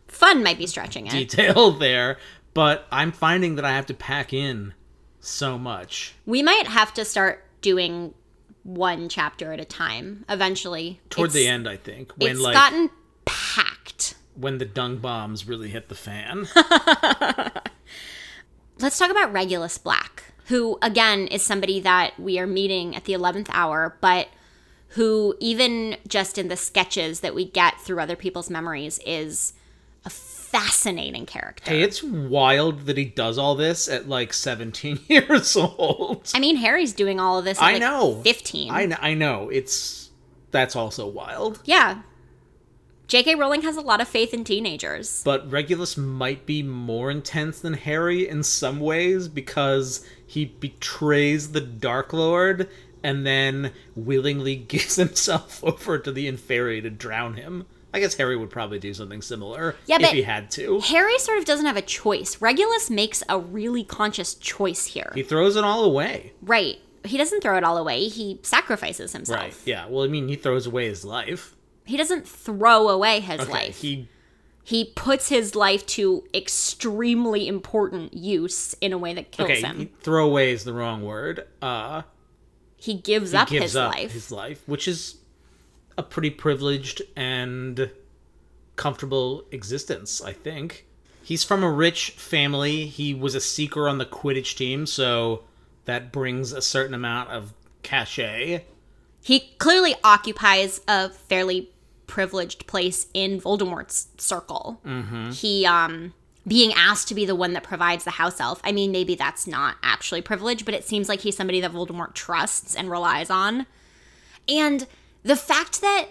Fun might be stretching it. detail there, but I'm finding that I have to pack in so much. We might have to start doing one chapter at a time eventually. Toward the end, I think, when it's like gotten packed. when the dung bombs really hit the fan. Let's talk about Regulus Black, who again is somebody that we are meeting at the 11th hour, but who even just in the sketches that we get through other people's memories is a fascinating character. hey, it's wild that he does all this at like 17 years old. I mean, Harry's doing all of this at I like know. 15. I, kn- I know. It's that's also wild. Yeah. J.K. Rowling has a lot of faith in teenagers. But Regulus might be more intense than Harry in some ways because he betrays the Dark Lord and then willingly gives himself over to the Inferi to drown him. I guess Harry would probably do something similar Yeah, if he had to. Harry sort of doesn't have a choice. Regulus makes a really conscious choice here. He throws it all away. right. He doesn't throw it all away. He sacrifices himself. Right. Yeah. Well, I mean, he throws away his life. He doesn't throw away his Okay. life. He he puts his life to extremely important use in a way that kills okay. him. Throw away is the wrong word. Uh, he gives he up gives his up life. his life, which is a pretty privileged and comfortable existence, I think. He's from a rich family. He was a seeker on the Quidditch team, so that brings a certain amount of cachet. He clearly occupies a fairly privileged place in Voldemort's circle. He, um, being asked to be the one that provides the house elf. I mean, maybe that's not actually privilege, but it seems like he's somebody that Voldemort trusts and relies on. And the fact that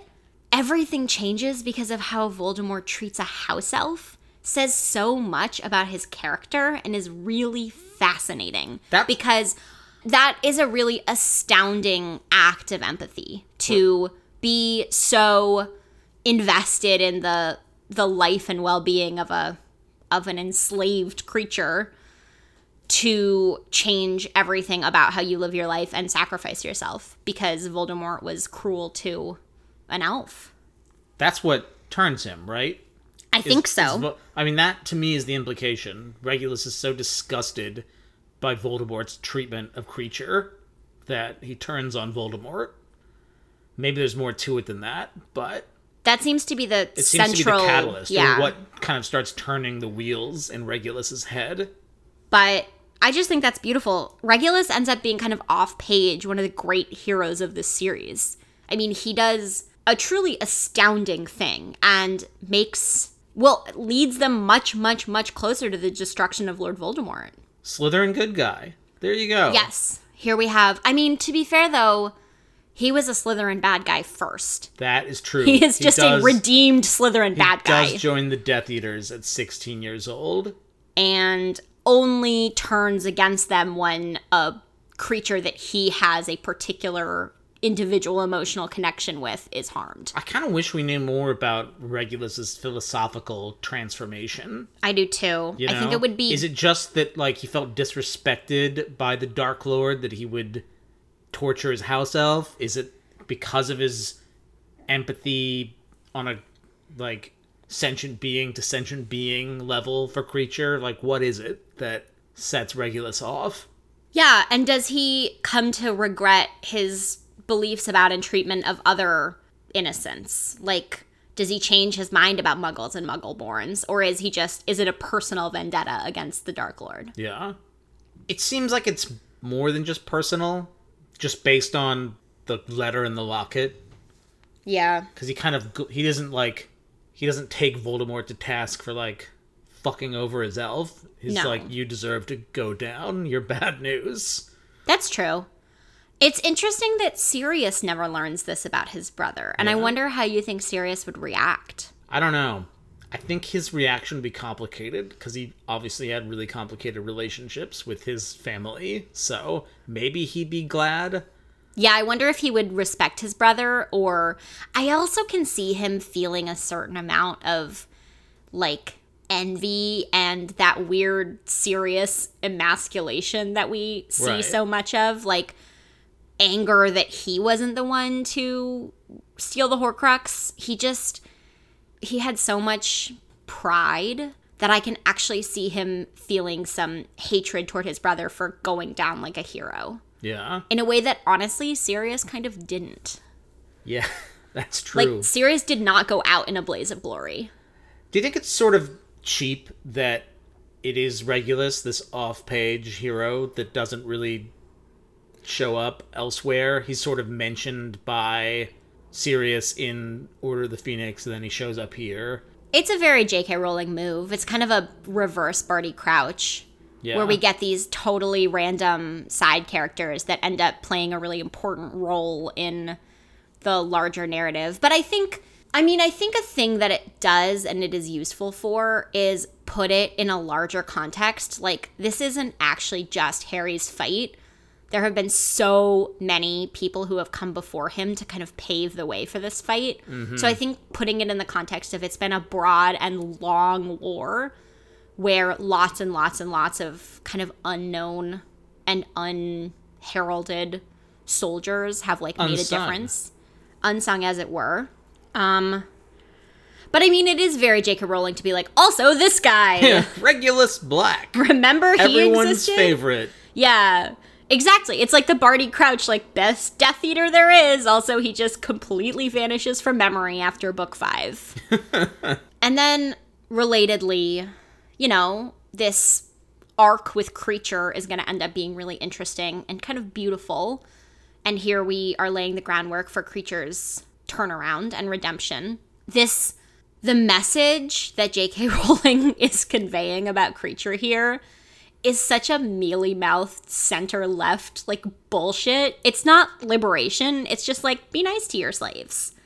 everything changes because of how Voldemort treats a house elf says so much about his character and is really fascinating. That- because that is a really astounding act of empathy to be so invested in the the life and well-being of a of an enslaved creature to change everything about how you live your life and sacrifice yourself because Voldemort was cruel to an elf. That's what turns him, right? I think Is- so. is I mean, that to me is the implication. Regulus is so disgusted by Voldemort's treatment of Kreacher that he turns on Voldemort. Maybe there's more to it than that, but that seems to be the it seems central to be the catalyst, yeah. or what kind of starts turning the wheels in Regulus's head. but I just think that's beautiful. Regulus ends up being kind of off page, one of the great heroes of this series. I mean, he does a truly astounding thing and makes well leads them much much much closer to the destruction of Lord Voldemort. Slytherin good guy. There you go. Yes. Here we have I mean, to be fair though, he was a Slytherin bad guy first. That is true. He is just does- a redeemed Slytherin he bad guy. He does join the Death Eaters at 16 years old. and only turns against them when a creature that he has a particular individual emotional connection with is harmed. I kind of wish we knew more about Regulus's philosophical transformation. I do too. You I think it would be Is it just that like he felt disrespected by the Dark Lord that he would torture his house elf? Is it because of his empathy on a like sentient being to sentient being level for Kreacher? Like what is it that sets Regulus off? Yeah, and does he come to regret his beliefs about and treatment of other innocents? Like does he change his mind about muggles and muggleborns or is he just is it a personal vendetta against the dark lord? Yeah. It seems like it's more than just personal, just based on the letter in the locket. Yeah. because he kind of he doesn't like he doesn't take Voldemort to task for like fucking over his elf. He's No. like, you deserve to go down. You're bad news. That's true. It's interesting that Sirius never learns this about his brother, and I wonder how you think Sirius would react. I don't know. I think his reaction would be complicated because he obviously had really complicated relationships with his family. So maybe he'd be glad. Yeah, I wonder if he would respect his brother, or I also can see him feeling a certain amount of like envy and that weird, Sirius emasculation that we see Right. so much of. Like anger that he wasn't the one to steal the Horcrux. He just, he had so much pride that I can actually see him feeling some hatred toward his brother for going down like a hero Yeah. in a way that honestly Sirius kind of didn't. Yeah. That's true. Like Sirius did not go out in a blaze of glory. Do you think it's sort of cheap that it is Regulus, this off-page hero that doesn't really show up elsewhere? He's sort of mentioned by Sirius in Order of the Phoenix, and then he shows up here. It's a very J.K. Rowling move. It's kind of a reverse Barty Crouch, Yeah. where we get these totally random side characters that end up playing a really important role in the larger narrative. But I think, I mean, I think a thing that it does and it is useful for is put it in a larger context. Like, this isn't actually just Harry's fight. There have been so many people who have come before him to kind of pave the way for this fight. So I mm-hmm. think putting it in the context of it's been a broad and long war where lots and lots and lots of kind of unknown and unheralded soldiers have like made a difference unsung as it were um but i mean it is very J.K. Rowling to be like also this guy. Regulus Black. remember he Everyone's existed? favorite. yeah exactly. It's like the barty crouch like best death eater there is. Also he just completely vanishes from memory after book five. And then relatedly you know this arc with Kreacher is going to end up being really interesting and kind of beautiful. And here we are laying the groundwork for Kreacher's turnaround and redemption. This, the message that J.K. Rowling is conveying about Kreacher here is such a mealy mouthed center left like bullshit. It's not liberation, it's just like be nice to your slaves.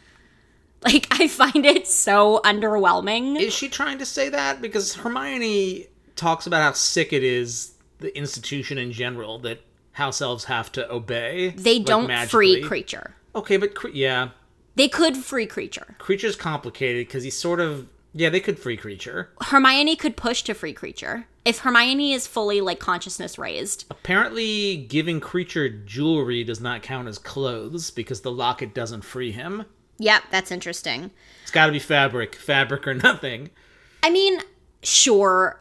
Like I find it so underwhelming. Is she trying to say that? Because Hermione talks about how sick it is, the institution in general, that house elves have to obey. they like, don't magically. free Kreacher. Okay, but cre- yeah, They could free Kreacher. Kreacher's complicated because he's sort of yeah. They could free Kreacher. Hermione could push to free Kreacher. If Hermione is fully like consciousness raised. Apparently, giving Kreacher jewelry does not count as clothes because the locket doesn't free him. Yep, that's interesting. It's got to be fabric, fabric or nothing. I mean, sure,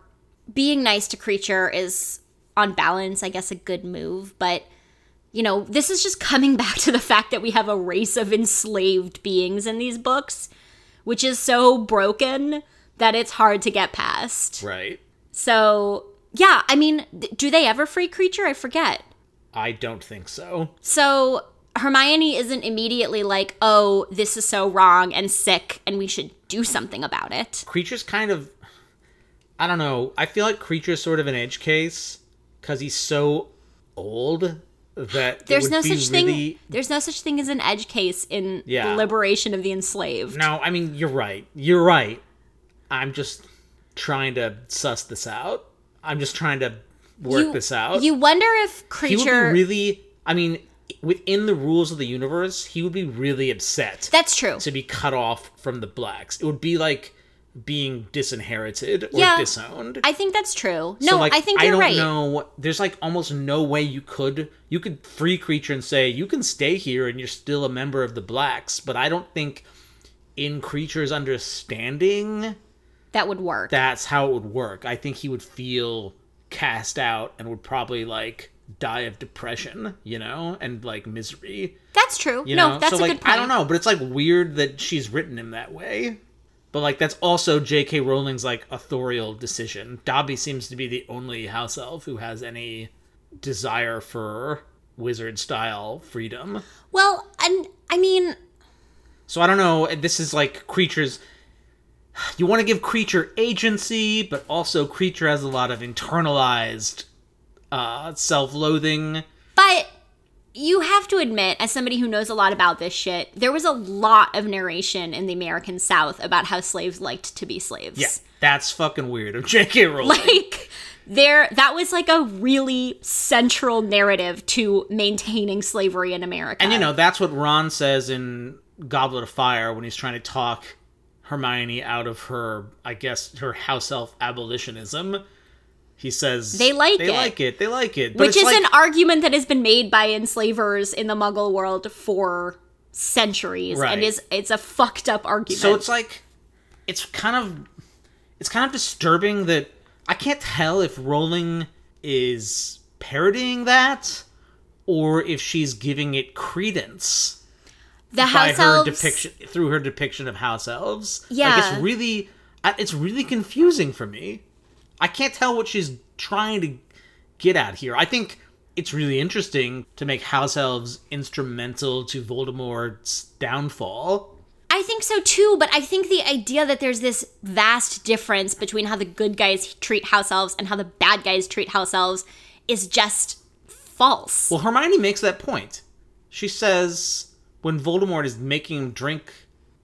being nice to Kreacher is on balance, I guess, a good move, but you know, this is just coming back to the fact that we have a race of enslaved beings in these books, which is so broken that it's hard to get past. Right. So, yeah, I mean, do they ever free Kreacher? I forget. I don't think so. So, Hermione isn't immediately like, oh, this is so wrong and sick and we should do something about it. Kreacher's kind of. I don't know. I feel like Kreacher's sort of an edge case because he's so old that There's no such really- thing. There's no such thing as an edge case in Yeah. the liberation of the enslaved. No, I mean you're right. You're right. I'm just trying to suss this out. I'm just trying to work you, this out. You wonder if he would Kreacher. really. I mean, within the rules of the universe, he would be really upset That's true. to be cut off from the blacks. It would be like being disinherited or Yeah. disowned. I think that's true. No, So, like, I think you're I don't right. know. There's like almost no way you could you could free Kreacher and say you can stay here and you're still a member of the blacks. But I don't think in Kreacher's understanding That would work. that's how it would work. I think he would feel cast out and would probably like die of depression, you know, and like misery. that's true. You no, know, that's so a like good point. I don't know, but it's like weird that she's written him that way. But like that's also J.K. Rowling's like authorial decision. Dobby seems to be the only house elf who has any desire for wizard style freedom. Well, and I mean, So I don't know. This is like creatures. You want to give Kreacher agency, but also Kreacher has a lot of internalized uh, self-loathing. but you have to admit, as somebody who knows a lot about this shit, there was a lot of narration in the American South about how slaves liked to be slaves. Yeah, that's fucking weird of J.K. Rowling. like there that was like a really central narrative to maintaining slavery in America. And you know, that's what Ron says in Goblet of Fire when he's trying to talk Hermione out of her, I guess, her house elf abolitionism. He says They like it. they it. like it, they like it, But which is like, an argument that has been made by enslavers in the Muggle world for centuries, Right. and is it's a fucked up argument. so it's like it's kind of it's kind of disturbing that I can't tell if Rowling is parodying that or if she's giving it credence. the by house her elves. depiction through her depiction of house elves. like Yeah. it's really, it's really confusing for me. I can't tell what she's trying to get at here. I think it's really interesting to make house elves instrumental to Voldemort's downfall. I think so too, but I think the idea that there's this vast difference between how the good guys treat house elves and how the bad guys treat house elves is just false. Well, Hermione makes that point. She says when Voldemort is making him drink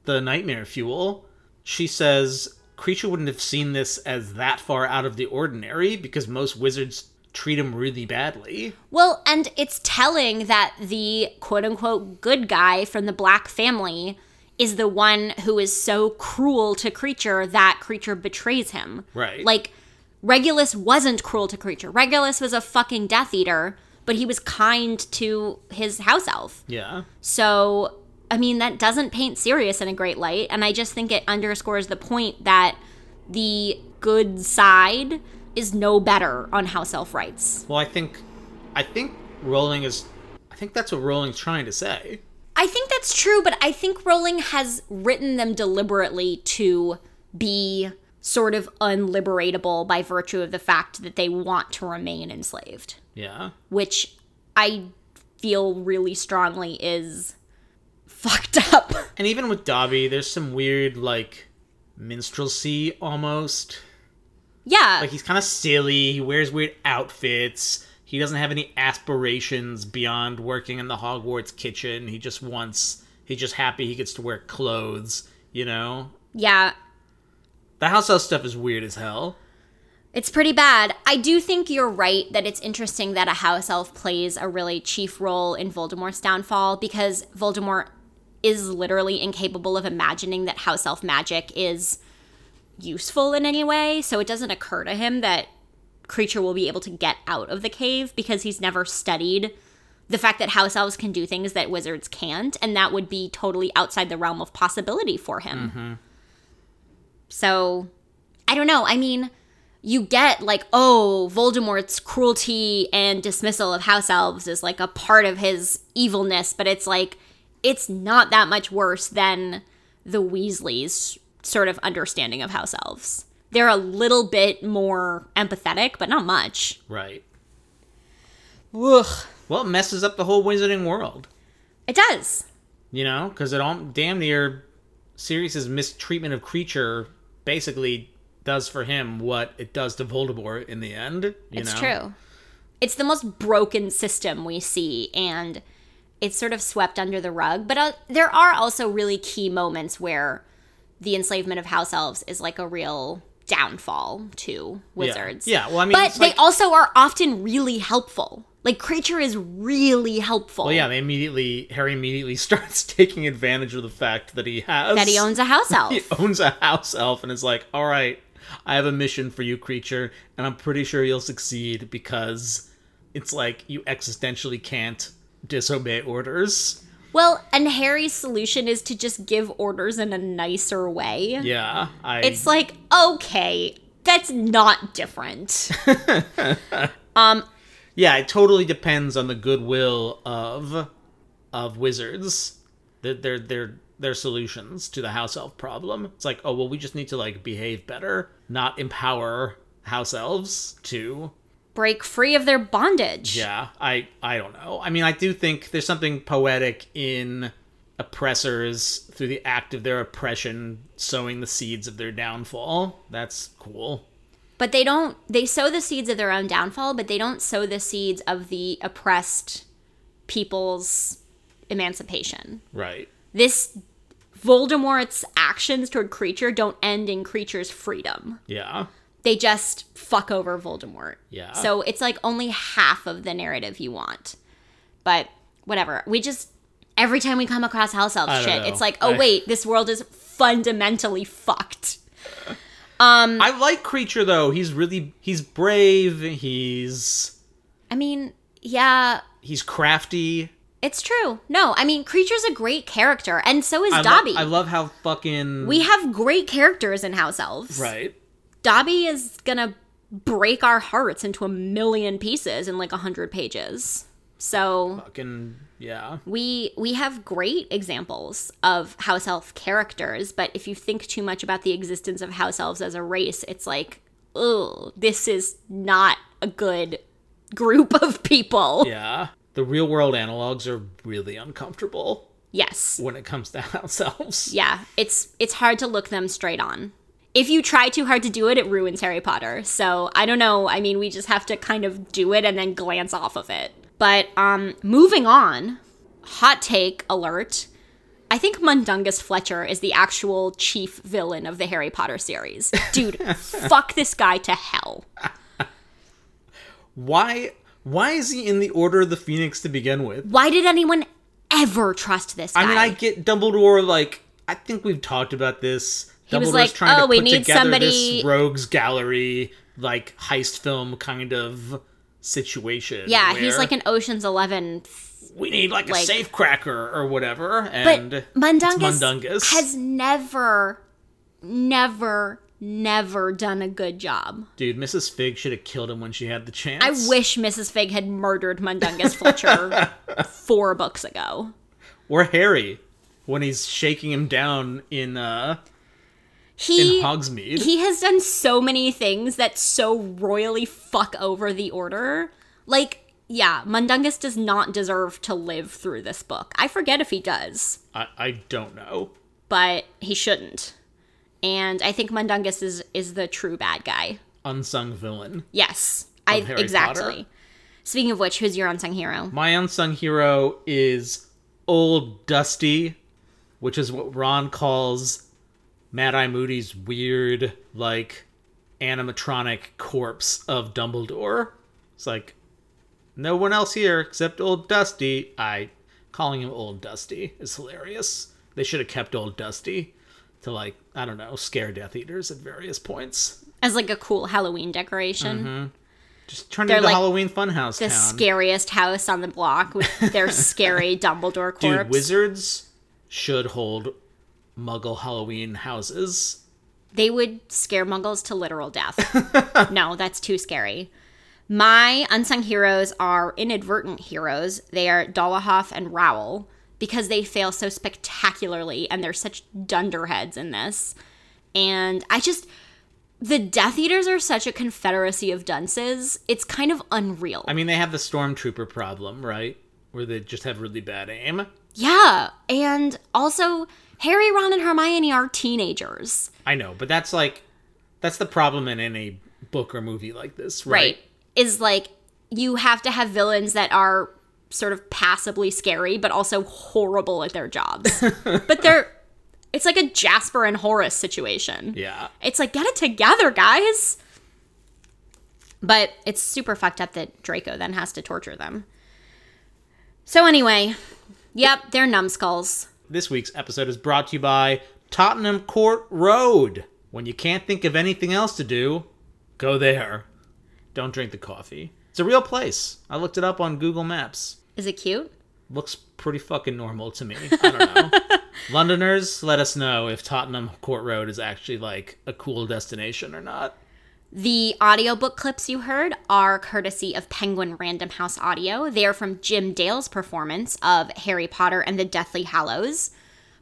the nightmare fuel, she says Kreacher wouldn't have seen this as that far out of the ordinary because most wizards treat him really badly. Well, and it's telling that the quote unquote good guy from the black family is the one who is so cruel to Kreacher that Kreacher betrays him. Right. Like Regulus wasn't cruel to Kreacher. Regulus was a fucking Death Eater, but he was kind to his house elf. Yeah. So, I mean, that doesn't paint Sirius in a great light, and I just think it underscores the point that the good side is no better on house elf rights. Well, I think I think Rowling is I think that's what Rowling's trying to say. I think that's true, but I think Rowling has written them deliberately to be sort of unliberatable by virtue of the fact that they want to remain enslaved, Yeah. which I feel really strongly is fucked up. And even with Dobby, there's some weird like minstrelsy almost. Yeah. Like he's kind of silly. He wears weird outfits. He doesn't have any aspirations beyond working in the Hogwarts kitchen. He just wants. He's just happy he gets to wear clothes. You know. yeah. The house elf stuff is weird as hell. It's pretty bad. I do think you're right that it's interesting that a house elf plays a really chief role in Voldemort's downfall because Voldemort is literally incapable of imagining that house elf magic is useful in any way. So it doesn't occur to him that Kreacher will be able to get out of the cave because he's never studied the fact that house elves can do things that wizards can't, and that would be totally outside the realm of possibility for him. Mm-hmm. So I don't know. I mean, you get like, oh, Voldemort's cruelty and dismissal of house elves is like a part of his evilness, but it's like, it's not that much worse than the Weasleys' sort of understanding of house elves. They're a little bit more empathetic, but not much. Right. Ugh. Well, it messes up the whole wizarding world. It does. You know, because it all damn near Sirius's mistreatment of Kreacher basically does for him what it does to Voldemort in the end. You It's know? true. It's the most broken system we see, and it's sort of swept under the rug. But uh, there are also really key moments where the enslavement of house elves is like a real downfall to wizards. Yeah, well, I mean, but they like- also are often really helpful. Like Kreacher is really helpful. Well, yeah, they immediately Harry immediately starts taking advantage of the fact that he has that he owns a house elf. he owns a house elf and is like, all right, I have a mission for you, Kreacher, and I'm pretty sure you'll succeed because it's like you existentially can't disobey orders. well, and Harry's solution is to just give orders in a nicer way. Yeah, I. It's like, okay, that's not different. Um Yeah, it totally depends on the goodwill of of wizards. Their their their their solutions to the house elf problem. It's like, oh well, we just need to like behave better, not empower house elves to Break free of their bondage. Yeah, I I don't know. I mean, I do think there's something poetic in oppressors through the act of their oppression sowing the seeds of their downfall. That's cool. But they don't, they sow the seeds of their own downfall, but they don't sow the seeds of the oppressed people's emancipation. Right. This Voldemort's actions toward Kreacher don't end in Kreacher's freedom. Yeah. They just fuck over Voldemort. Yeah. So it's like only half of the narrative you want. But whatever. We just every time we come across house elf shit, know. it's like, oh I- wait, this world is fundamentally fucked. Um I like Kreacher though. He's really he's brave, he's I mean, yeah, he's crafty. it's true. No, I mean, Kreacher's a great character, and so is I, lo- Dobby. I love how fucking we have great characters in House Elves. Right. Dobby is gonna break our hearts into a million pieces in like a hundred pages. So Fucking yeah. we we have great examples of house elf characters, but if you think too much about the existence of house elves as a race, it's like, oh, this is not a good group of people. Yeah. The real world analogs are really uncomfortable Yes. when it comes to house elves. Yeah, it's it's hard to look them straight on. If you try too hard to do it, it ruins Harry Potter. So I don't know. I mean, we just have to kind of do it and then glance off of it. But um, moving on, hot take alert. I think Mundungus Fletcher is the actual chief villain of the Harry Potter series. Dude, fuck this guy to hell. Why why is he in the Order of the Phoenix to begin with? Why did anyone ever trust this guy? I mean, I get Dumbledore. Like, I think we've talked about this. He was like, trying "Oh, to we put need together somebody- this rogues gallery, like heist film kind of situation. yeah, he's like an Ocean's Eleven we need like, like- a safe cracker or whatever. And it's Mundungus, Mundungus has never, never, never done a good job. dude, Mrs. Figg should have killed him when she had the chance. I wish Mrs. Figg had murdered Mundungus Fletcher four books ago. Or Harry when he's shaking him down in uh He in Hogsmeade. he has done so many things that so royally fuck over the order. Like yeah, Mundungus does not deserve to live through this book. I forget if he does, I, I don't know. but he shouldn't. And I think Mundungus is is the true bad guy. Unsung villain. Yes, I Harry exactly. Potter? Speaking of which, who's your unsung hero? My unsung hero is Old Dusty, which is what Ron calls Mad Eye Moody's weird, like, animatronic corpse of Dumbledore. It's like, no one else here except Old Dusty. I calling him Old Dusty is hilarious. They should have kept Old Dusty to like I don't know scare Death Eaters at various points. As like a cool Halloween decoration. Mm-hmm. Just turn They're into like Halloween Funhouse The town. scariest house on the block with their scary Dumbledore corpse. Dude, wizards should hold Muggle Halloween houses. They would scare muggles to literal death. no, that's too scary. My unsung heroes are inadvertent heroes. They are Dolohov and Rowle because they fail so spectacularly and they're such dunderheads in this. And I just the Death Eaters are such a confederacy of dunces. It's kind of unreal. I mean, they have the stormtrooper problem, right? Where they just have really bad aim. yeah, and also Harry, Ron, and Hermione are teenagers. I know, but that's like that's the problem in any book or movie like this, right? right is like you have to have villains that are sort of passably scary but also horrible at their jobs but they're it's like a jasper and horace situation Yeah. it's like get it together guys but it's super fucked up that draco then has to torture them so anyway yep they're numbskulls This week's episode is brought to you by Tottenham Court Road. When you can't think of anything else to do, go there. Don't drink the coffee. It's a real place. I looked it up on Google Maps. is it cute looks pretty fucking normal to me. I don't know. Londoners, let us know if Tottenham Court Road is actually like a cool destination or not. The audiobook clips you heard are courtesy of Penguin Random House Audio. They are from Jim Dale's performance of Harry Potter and the Deathly Hallows.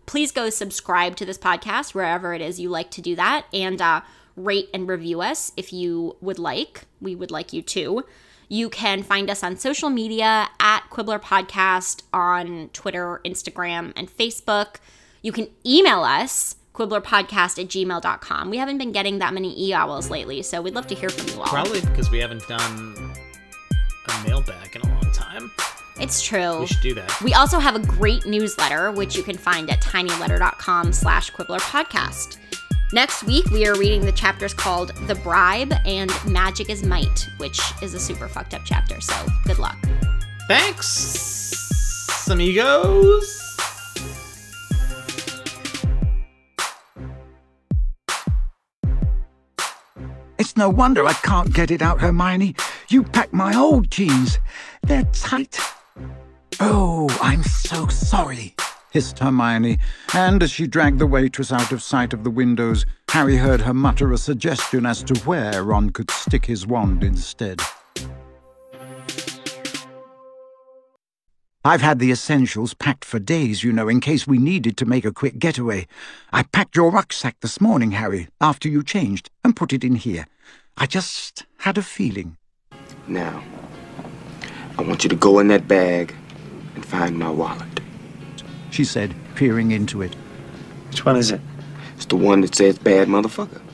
Please go subscribe to this podcast wherever it is you like to do that and uh, rate and review us if you would like. We would like you to. You can find us on social media at Quibbler Podcast on Twitter, Instagram, and Facebook. You can email us, quibblerpodcast at gmail.com. We haven't been getting that many e-owls lately, so we'd love to hear from you all. Probably because we haven't done a mailbag in a long time. It's true. We should do that. We also have a great newsletter, which you can find at tinyletter.com slash quibbler podcast. Next week, we are reading the chapters called The Bribe and Magic is Might, which is a super fucked up chapter, so good luck. Thanks, amigos. It's no wonder I can't get it out, Hermione. You packed my old jeans. They're tight. Oh, I'm so sorry, hissed Hermione, and as she dragged the waitress out of sight of the windows, Harry heard her mutter a suggestion as to where Ron could stick his wand instead. I've had the essentials packed for days, you know, in case we needed to make a quick getaway. I packed your rucksack this morning, Harry, after you changed, and put it in here. I just had a feeling. Now, I want you to go in that bag and find my wallet. She said, peering into it. Which one is it? It's the one that says bad motherfucker.